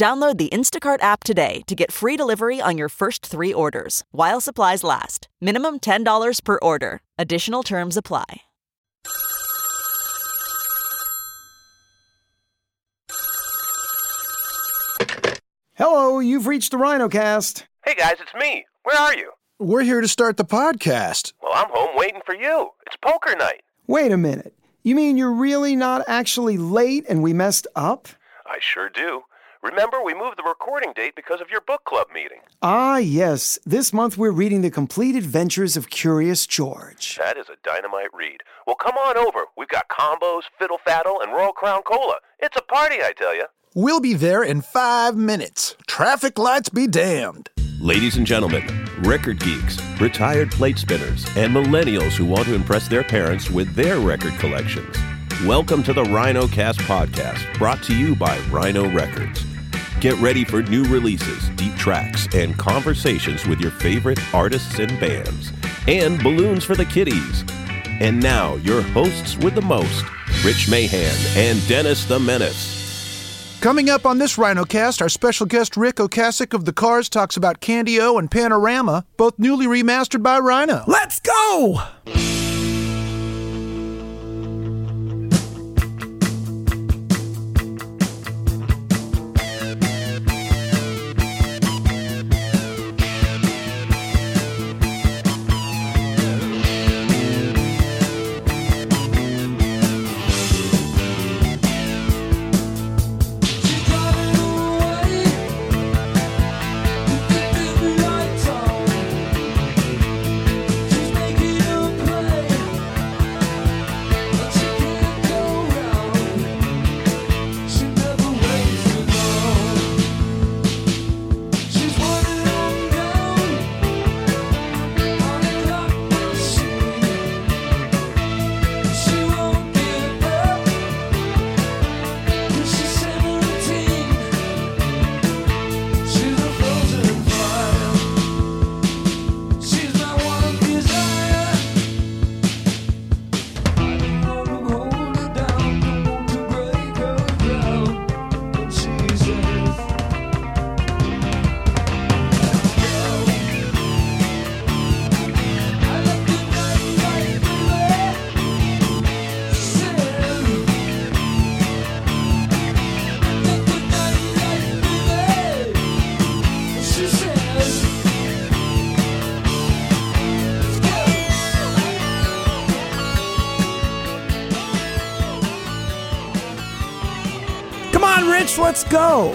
Download the Instacart app today to get free delivery on your first three orders while supplies last. Minimum $10 per order. Additional terms apply. Hello, you've reached the RhinoCast. Hey guys, it's me. Where are you? We're here to start the podcast. Well, I'm home waiting for you. It's poker night. Wait a minute. You mean you're really not actually late and we messed up? I sure do. Remember, we moved the recording date because of your book club meeting. Ah, yes. This month we're reading The Complete Adventures of Curious George. That is a dynamite read. Well, come on over. We've got combos, fiddle faddle, and Royal Crown Cola. It's a party, I tell you. We'll be there in five minutes. Traffic lights be damned. Ladies and gentlemen, record geeks, retired plate spinners, and millennials who want to impress their parents with their record collections. Welcome to the RhinoCast podcast, brought to you by Rhino Records. Get ready for new releases, deep tracks, and conversations with your favorite artists and bands, and balloons for the kiddies. And now, your hosts with the most, Rich Mahan and Dennis the Menace. Coming up on this RhinoCast, our special guest Ric Ocasek of The Cars talks about Candy-O and Panorama, both newly remastered by Rhino. Let's go! Let's go.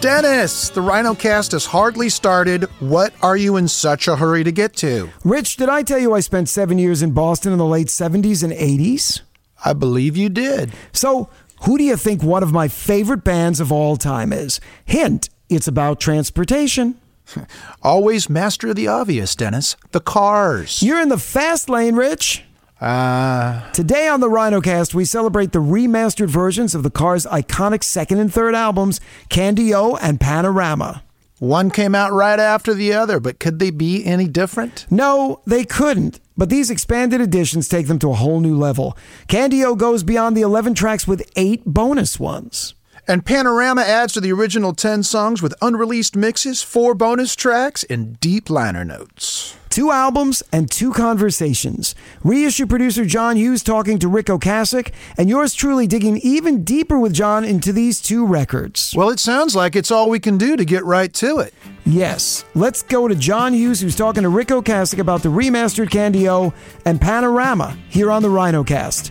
Dennis, the RhinoCast has hardly started. What are you in such a hurry to get to? Rich, did I tell you I spent seven years in Boston in the late 70s and 80s? I believe you did. So, who do you think one of my favorite bands of all time is? Hint, it's about transportation. Always master the obvious, Dennis. The Cars. You're in the fast lane, Rich. Uh, Today on the RhinoCast, we celebrate the remastered versions of the Cars' iconic second and third albums, Candy-O and Panorama. one came out right after the other, but could they be any different? No, they couldn't. But these expanded editions take them to a whole new level. Candy-O goes beyond the 11 tracks with eight bonus ones. And Panorama adds to the original 10 songs with unreleased mixes, four bonus tracks, and deep liner notes. Two albums and two conversations. Reissue producer John Hughes talking to Ric Ocasek, and yours truly digging even deeper with John into these two records. Well, it sounds like it's all we can do to get right to it. Yes, let's go to John Hughes, who's talking to Ric Ocasek about the remastered Candy-O and Panorama here on the RhinoCast.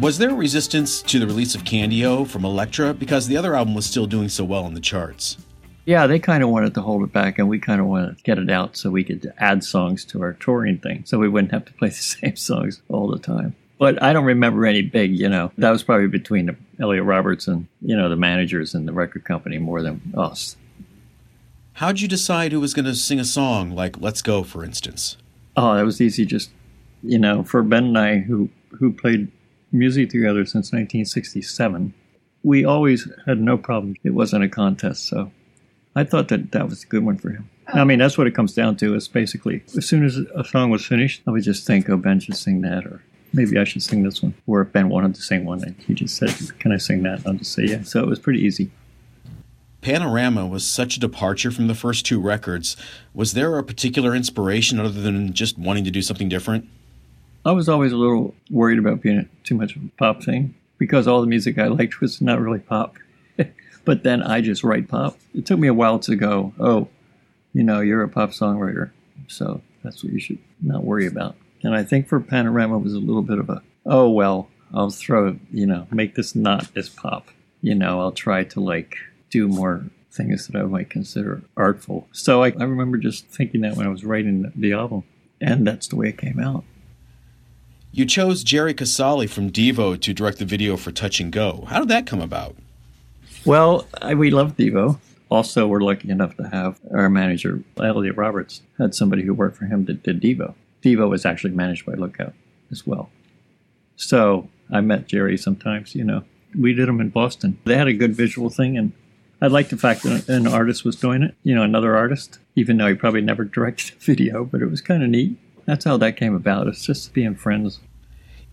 Was there resistance to the release of Candy-O from Elektra because the other album was still doing so well in the charts? Yeah, they kind of wanted to hold it back, and we kind of wanted to get it out so we could add songs to our touring thing, so we wouldn't have to play the same songs all the time. But I don't remember any big, you know. That was probably between Elliot Roberts and you know the managers and the record company more than us. How'd you decide who was going to sing a song like Let's Go, for instance? Oh, that was easy. Just, you know, for Ben and I, who, who played music together since 1967, we always had no problem. It wasn't a contest, so I thought that that was a good one for him. Oh. I mean, that's what it comes down to. Is basically as soon as a song was finished, I would just think, "Oh, Ben should sing that," or maybe I should sing this one. Or if Ben wanted to sing one, and he just said, "Can I sing that?" I'll just say, "Yeah." So it was pretty easy. Panorama was such a departure from the first two records. Was there a particular inspiration other than just wanting to do something different? I was always a little worried about being too much of a pop thing because all the music I liked was not really pop. But then I just write pop. It took me a while to go, oh, you know, you're a pop songwriter, so that's what you should not worry about. And I think for Panorama was a little bit of a, oh well, I'll throw, you know, make this not as pop. You know, I'll try to like do more things that I might consider artful. So I, I remember just thinking that when I was writing the album, and that's the way it came out. You chose Jerry Casale from Devo to direct the video for Touch and Go. How did that come about? Well, we love Devo. Also, we're lucky enough to have our manager, Elliot Roberts, had somebody who worked for him that did Devo. Devo was actually managed by Lookout as well. So I met Jerry sometimes, you know. We did them in Boston. They had a good visual thing, and I liked the fact that an artist was doing it, you know, another artist, even though he probably never directed a video, but it was kind of neat. That's how that came about. It's just being friends.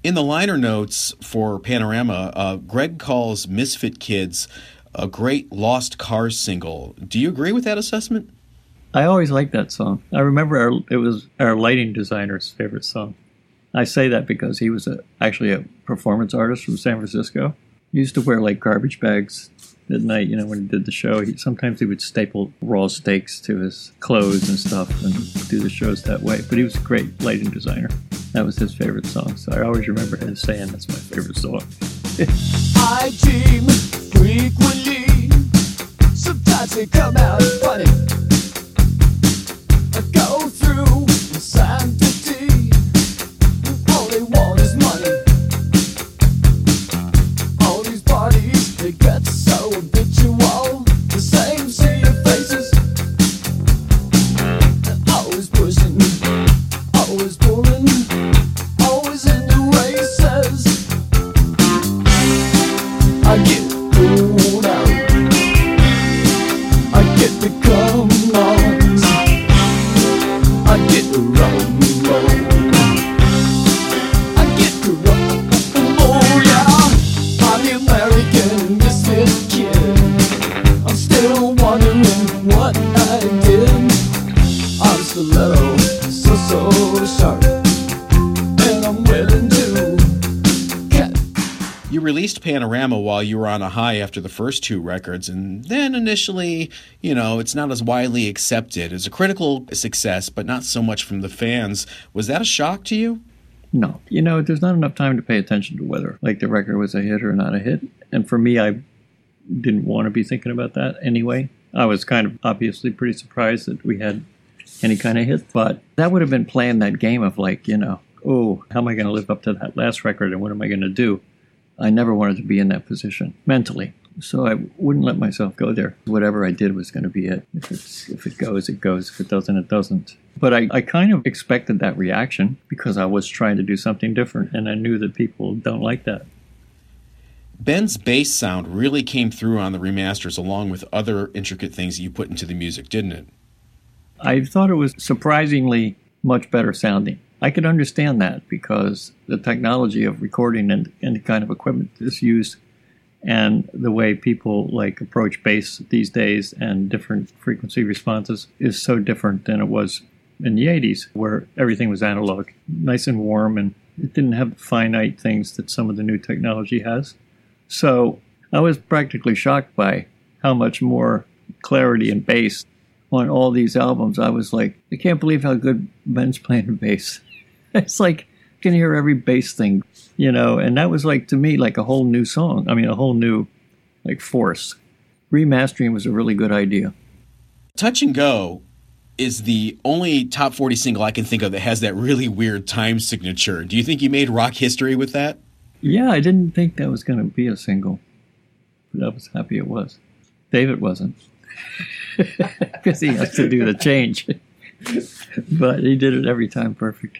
In the liner notes for Panorama, uh, Greg calls Misfit Kids a great Lost Cars single. Do you agree with that assessment? I always liked that song. I remember our, it was our lighting designer's favorite song. I say that because he was a, actually a performance artist from San Francisco. He used to wear like garbage bags at night, you know, when he did the show. He, sometimes he would staple raw steaks to his clothes and stuff and do the shows that way. But he was a great lighting designer. That was his favorite song. So I always remember him saying that's my favorite song. I dream frequently. Sometimes they come out funny. While you were on a high after the first two records, and then initially, you know, it's not as widely accepted. It's a critical success, but not so much from the fans. Was that a shock to you? No. You know, there's not enough time to pay attention to whether like the record was a hit or not a hit. And for me, I didn't want to be thinking about that anyway. I was kind of obviously pretty surprised that we had any kind of hit, but that would have been playing that game of like, you know, oh, how am I going to live up to that last record and what am I going to do? I never wanted to be in that position mentally. So I wouldn't let myself go there. Whatever I did was going to be it. If, it's, if it goes, it goes. If it doesn't, it doesn't. But I, I kind of expected that reaction because I was trying to do something different and I knew that people don't like that. Ben's bass sound really came through on the remasters along with other intricate things that you put into the music, didn't it? I thought it was surprisingly much better sounding. I could understand that because the technology of recording and, the kind of equipment that's used and the way people like approach bass these days and different frequency responses is so different than it was in the 80s where everything was analog, nice and warm and it didn't have the finite things that some of the new technology has. So I was practically shocked by how much more clarity and bass on all these albums. I was like, I can't believe how good Ben's playing bass. it's like you can hear every bass thing, you know, and that was like to me like a whole new song. I mean, a whole new like force. Remastering was a really good idea. Touch and Go is the only top 40 single I can think of that has that really weird time signature. Do you think you made rock history with that? Yeah, I didn't think that was going to be a single, but I was happy it was. David wasn't. because he has to do the change. but he did it every time perfect.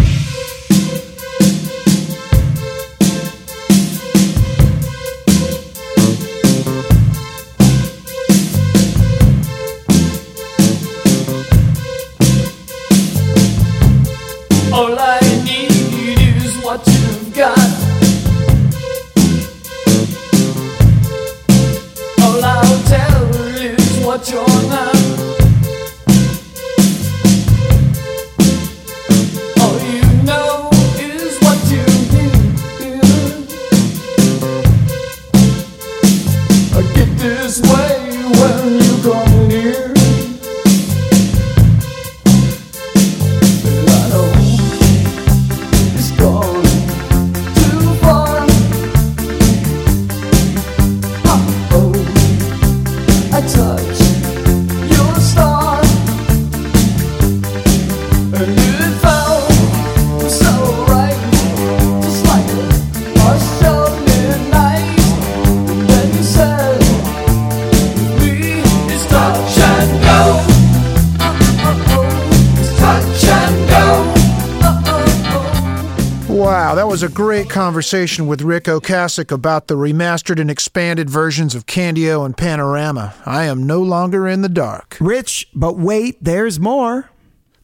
was a great conversation with Ric Ocasek about the remastered and expanded versions of Candy-O and Panorama. I am no longer in the dark. Rich, but wait, there's more.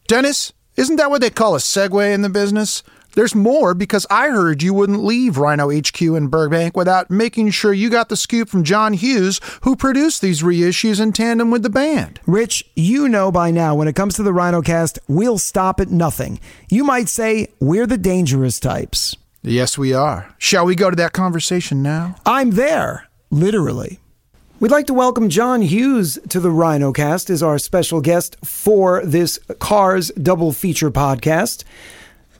Dennis, isn't that what they call a segue in the business? There's more because I heard you wouldn't leave Rhino HQ in Burbank without making sure you got the scoop from John Hughes, who produced these reissues in tandem with the band. Rich, you know by now when it comes to the RhinoCast, we'll stop at nothing. You might say we're the dangerous types. Yes, we are. Shall we go to that conversation now? I'm there, literally. We'd like to welcome John Hughes to the RhinoCast as our special guest for this Cars double feature podcast.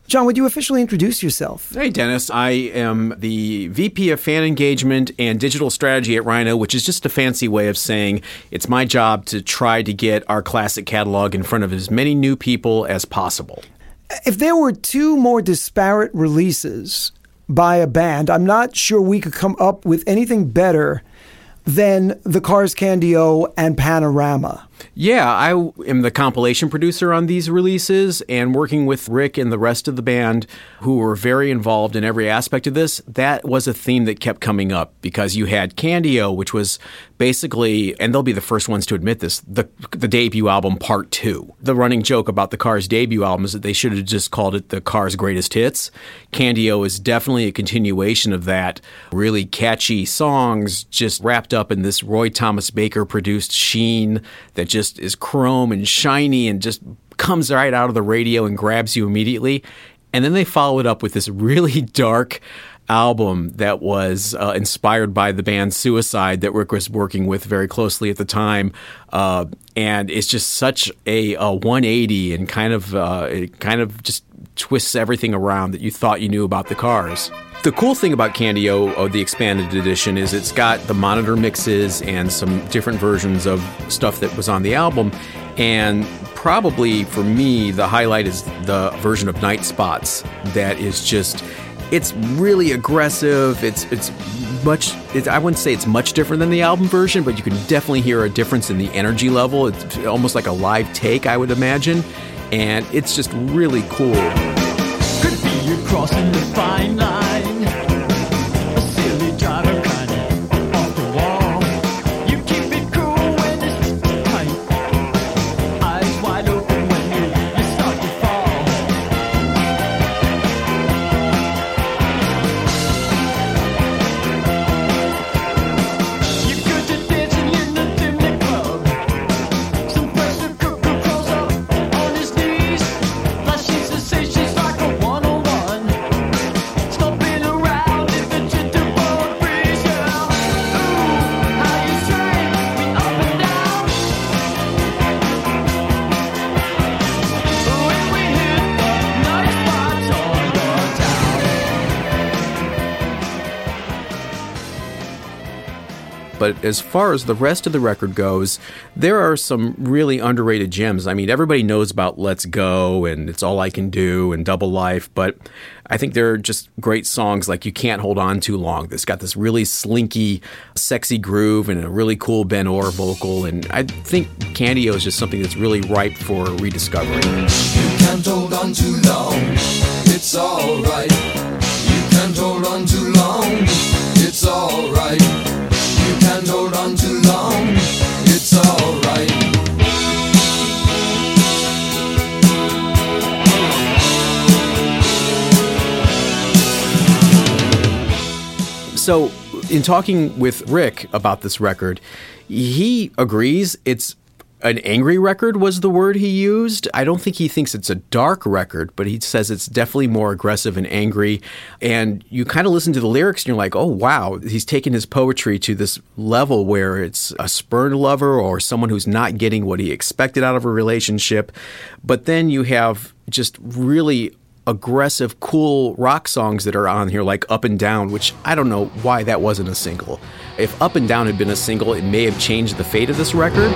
John, would you officially introduce yourself? Hey, Dennis. I am the VP of Fan Engagement and Digital Strategy at Rhino, which is just a fancy way of saying it's my job to try to get our classic catalog in front of as many new people as possible. If there were two more disparate releases by a band, I'm not sure we could come up with anything better than the Cars Candy-O and Panorama. Yeah, I am the compilation producer on these releases and working with Ric and the rest of the band who were very involved in every aspect of this. That was a theme that kept coming up because you had Candy-O, which was basically, and they'll be the first ones to admit this, the, the debut album part two. The running joke about the Cars debut album is that they should have just called it the Cars Greatest Hits. Candy-O is definitely a continuation of that. Really catchy songs just wrapped up in this Roy Thomas Baker produced sheen that just is chrome and shiny and just comes right out of the radio and grabs you immediately. And then they follow it up with this really dark album that was uh, inspired by the band Suicide that Ric was working with very closely at the time. Uh, and it's just such a, a 180 and kind of uh, kind of just twists everything around that you thought you knew about the cars. The cool thing about Candy-O, of uh, the expanded edition, is it's got the monitor mixes and some different versions of stuff that was on the album. And probably for me, the highlight is the version of Night Spots that is just. It's really aggressive. It's it's much. It's, I wouldn't say it's much different than the album version, but you can definitely hear a difference in the energy level. It's almost like a live take, I would imagine, and it's just really cool. But as far as the rest of the record goes, there are some really underrated gems. I mean, everybody knows about Let's Go and It's All I Can Do and Double Life, but I think there are just great songs like You Can't Hold On Too Long. That's got this really slinky, sexy groove and a really cool Ben Orr vocal. And I think Candy-O is just something that's really ripe for rediscovery. You can't hold on too long, it's alright. You can't hold on too long, it's alright. So, in talking with Ric about this record, he agrees it's an angry record was the word he used. I don't think he thinks it's a dark record, but he says it's definitely more aggressive and angry. And you kind of listen to the lyrics and you're like, oh, wow, he's taken his poetry to this level where it's a spurned lover or someone who's not getting what he expected out of a relationship. But then you have just really aggressive, cool rock songs that are on here, like Up and Down, which I don't know why that wasn't a single. If Up and Down had been a single, it may have changed the fate of this record.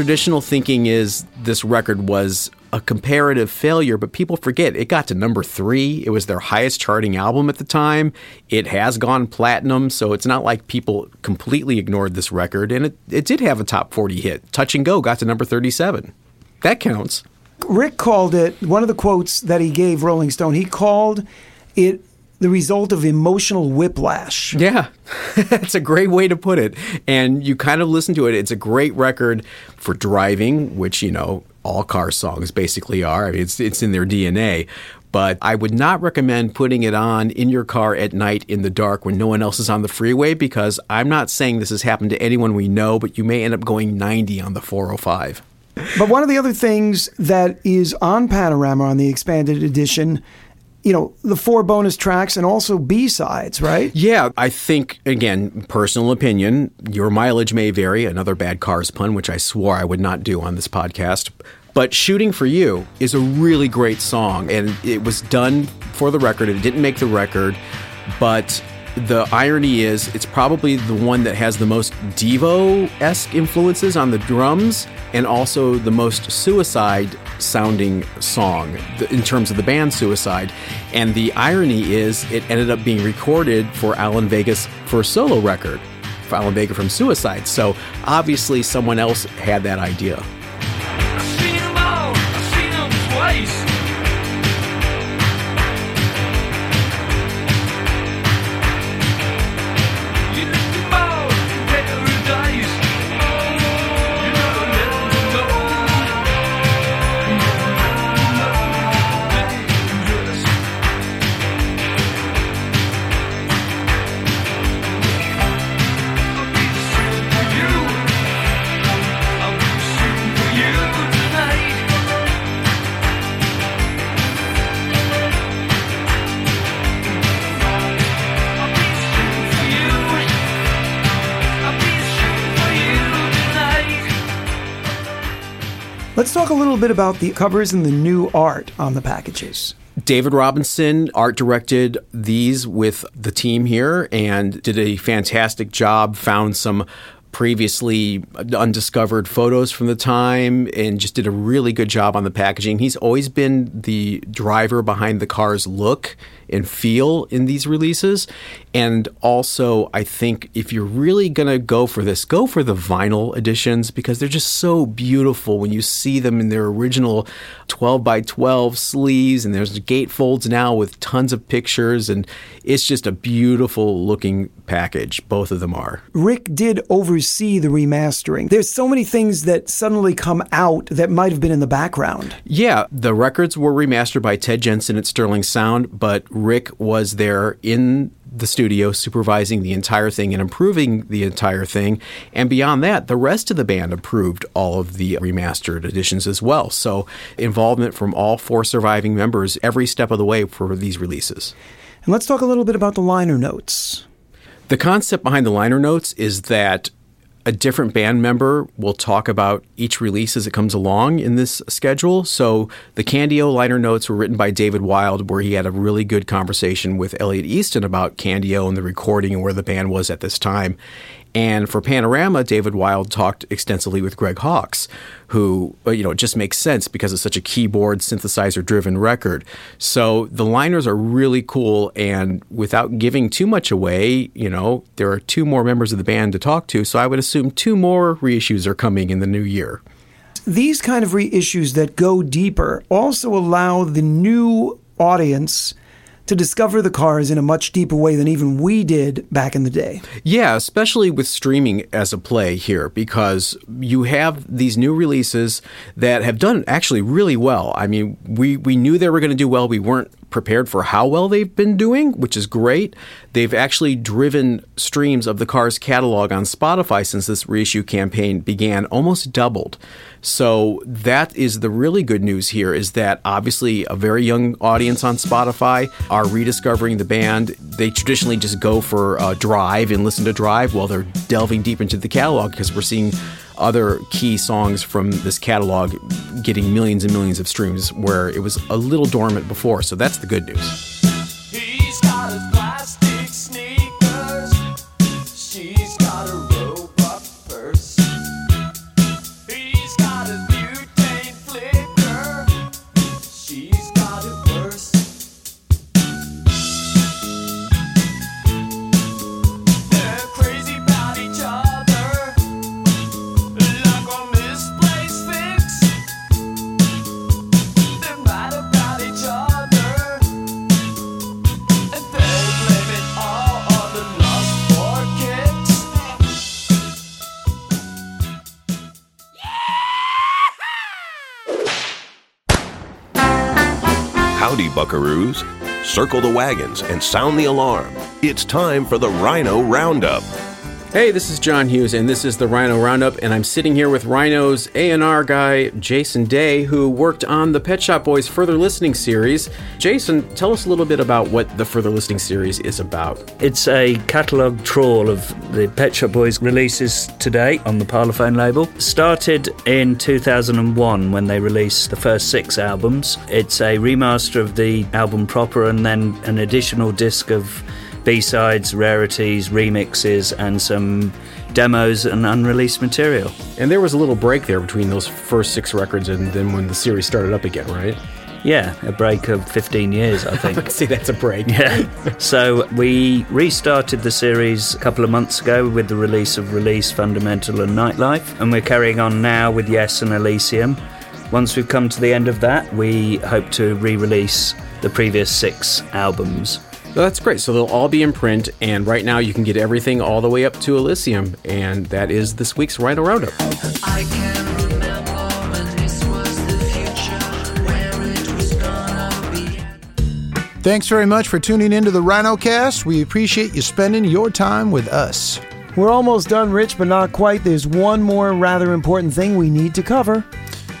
Traditional thinking is this record was a comparative failure, but people forget it got to number three. It was their highest charting album at the time. It has gone platinum, so it's not like people completely ignored this record. And it, it did have a top 40 hit. Touch and Go got to number 37. That counts. Ric called it one of the quotes that he gave Rolling Stone. He called it the result of emotional whiplash. Yeah, that's a great way to put it. And you kind of listen to it. It's a great record for driving, which, you know, all car songs basically are. I mean, it's, it's in their DNA. But I would not recommend putting it on in your car at night in the dark when no one else is on the freeway because I'm not saying this has happened to anyone we know, but you may end up going 90 on the 405. But one of the other things that is on Panorama on the expanded edition, you know, the four bonus tracks and also B sides, right? Yeah, I think, again, personal opinion, your mileage may vary. Another bad cars pun, which I swore I would not do on this podcast. But Shooting for You is a really great song, and it was done for the record. It didn't make the record, but the irony is it's probably the one that has the most Devo esque influences on the drums and also the most suicide sounding song in terms of the band Suicide. And the irony is it ended up being recorded for Alan Vega's for a solo record, for Alan Vega from Suicide. So obviously someone else had that idea. Bit about the covers and the new art on the packages. David Robinson art directed these with the team here and did a fantastic job. Found some previously undiscovered photos from the time and just did a really good job on the packaging. He's always been the driver behind the car's look and feel in these releases. And also, I think if you're really going to go for this, go for the vinyl editions because they're just so beautiful when you see them in their original 12 by 12 sleeves. And there's gatefolds now with tons of pictures. And it's just a beautiful looking package. Both of them are. Ric did oversee the remastering. There's so many things that suddenly come out that might have been in the background. Yeah, the records were remastered by Ted Jensen at Sterling Sound, but Ric was there in the studio supervising the entire thing and improving the entire thing. And beyond that, the rest of the band approved all of the remastered editions as well. So, involvement from all four surviving members every step of the way for these releases. And let's talk a little bit about the liner notes. The concept behind the liner notes is that a different band member will talk about each release as it comes along in this schedule. So the Candy-O liner notes were written by David Wild, where he had a really good conversation with Elliot Easton about Candy-O and the recording and where the band was at this time. And for Panorama, David Wild talked extensively with Greg Hawkes, who, uh, you know, it just makes sense because it's such a keyboard synthesizer driven record. So the liners are really cool. And without giving too much away, you know, there are two more members of the band to talk to. So I would assume two more reissues are coming in the new year. These kind of reissues that go deeper also allow the new audience to discover the cars in a much deeper way than even we did back in the day. Yeah, especially with streaming as a play here, because you have these new releases that have done actually really well. I mean, we, we knew they were going to do well. We weren't prepared for how well they've been doing, which is great. They've actually driven streams of the Cars catalog on Spotify since this reissue campaign began almost doubled. So that is the really good news here is that obviously a very young audience on Spotify are rediscovering the band. They traditionally just go for a drive and listen to drive while they're delving deep into the catalog because we're seeing other key songs from this catalog getting millions and millions of streams where it was a little dormant before. So that's the good news. Howdy, buckaroos. Circle the wagons and sound the alarm. It's time for the Rhino Roundup. Hey, this is John Hughes, and this is the Rhino Roundup, and I'm sitting here with Rhino's A&R guy, Jason Day, who worked on the Pet Shop Boys Further Listening series. Jason, tell us a little bit about what the Further Listening series is about. It's a catalogue trawl of the Pet Shop Boys releases today on the Parlophone label. Started in 2001 when they released the first six albums. It's a remaster of the album proper and then an additional disc of B-sides, rarities, remixes, and some demos and unreleased material. And there was a little break there between those first six records and then when the series started up again, right? Yeah, a break of 15 years, I think. See, that's a break. Yeah. So we restarted the series a couple of months ago with the release of Release, Fundamental, and Nightlife, and we're carrying on now with Yes and Elysium. Once we've come to the end of that, we hope to re release the previous six albums. Well, that's great. So they'll all be in print, and right now you can get everything all the way up to Elysium, and that is this week's Rhino Roundup. I can remember when this was the future, where it was gonna be. Thanks very much for tuning into the RhinoCast. We appreciate you spending your time with us. We're almost done, Rich, but not quite. There's one more rather important thing we need to cover.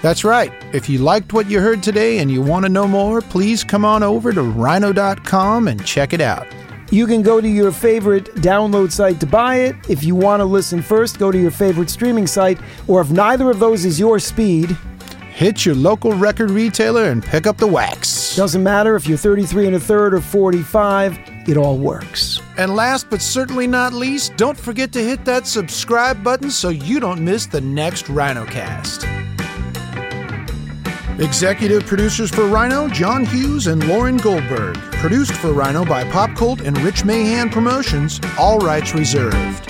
That's right. If you liked what you heard today and you want to know more, please come on over to rhino.com and check it out. You can go to your favorite download site to buy it. If you want to listen first, go to your favorite streaming site. Or if neither of those is your speed, Hit your local record retailer and pick up the wax. doesn't matter if you're 33 and a third or 45, it all works. And last but certainly not least, don't forget to hit that subscribe button so you don't miss the next RhinoCast. Executive producers for Rhino, John Hughes and Lauren Goldberg. Produced for Rhino by Pop Cult and Rich Mahan Promotions, all rights reserved.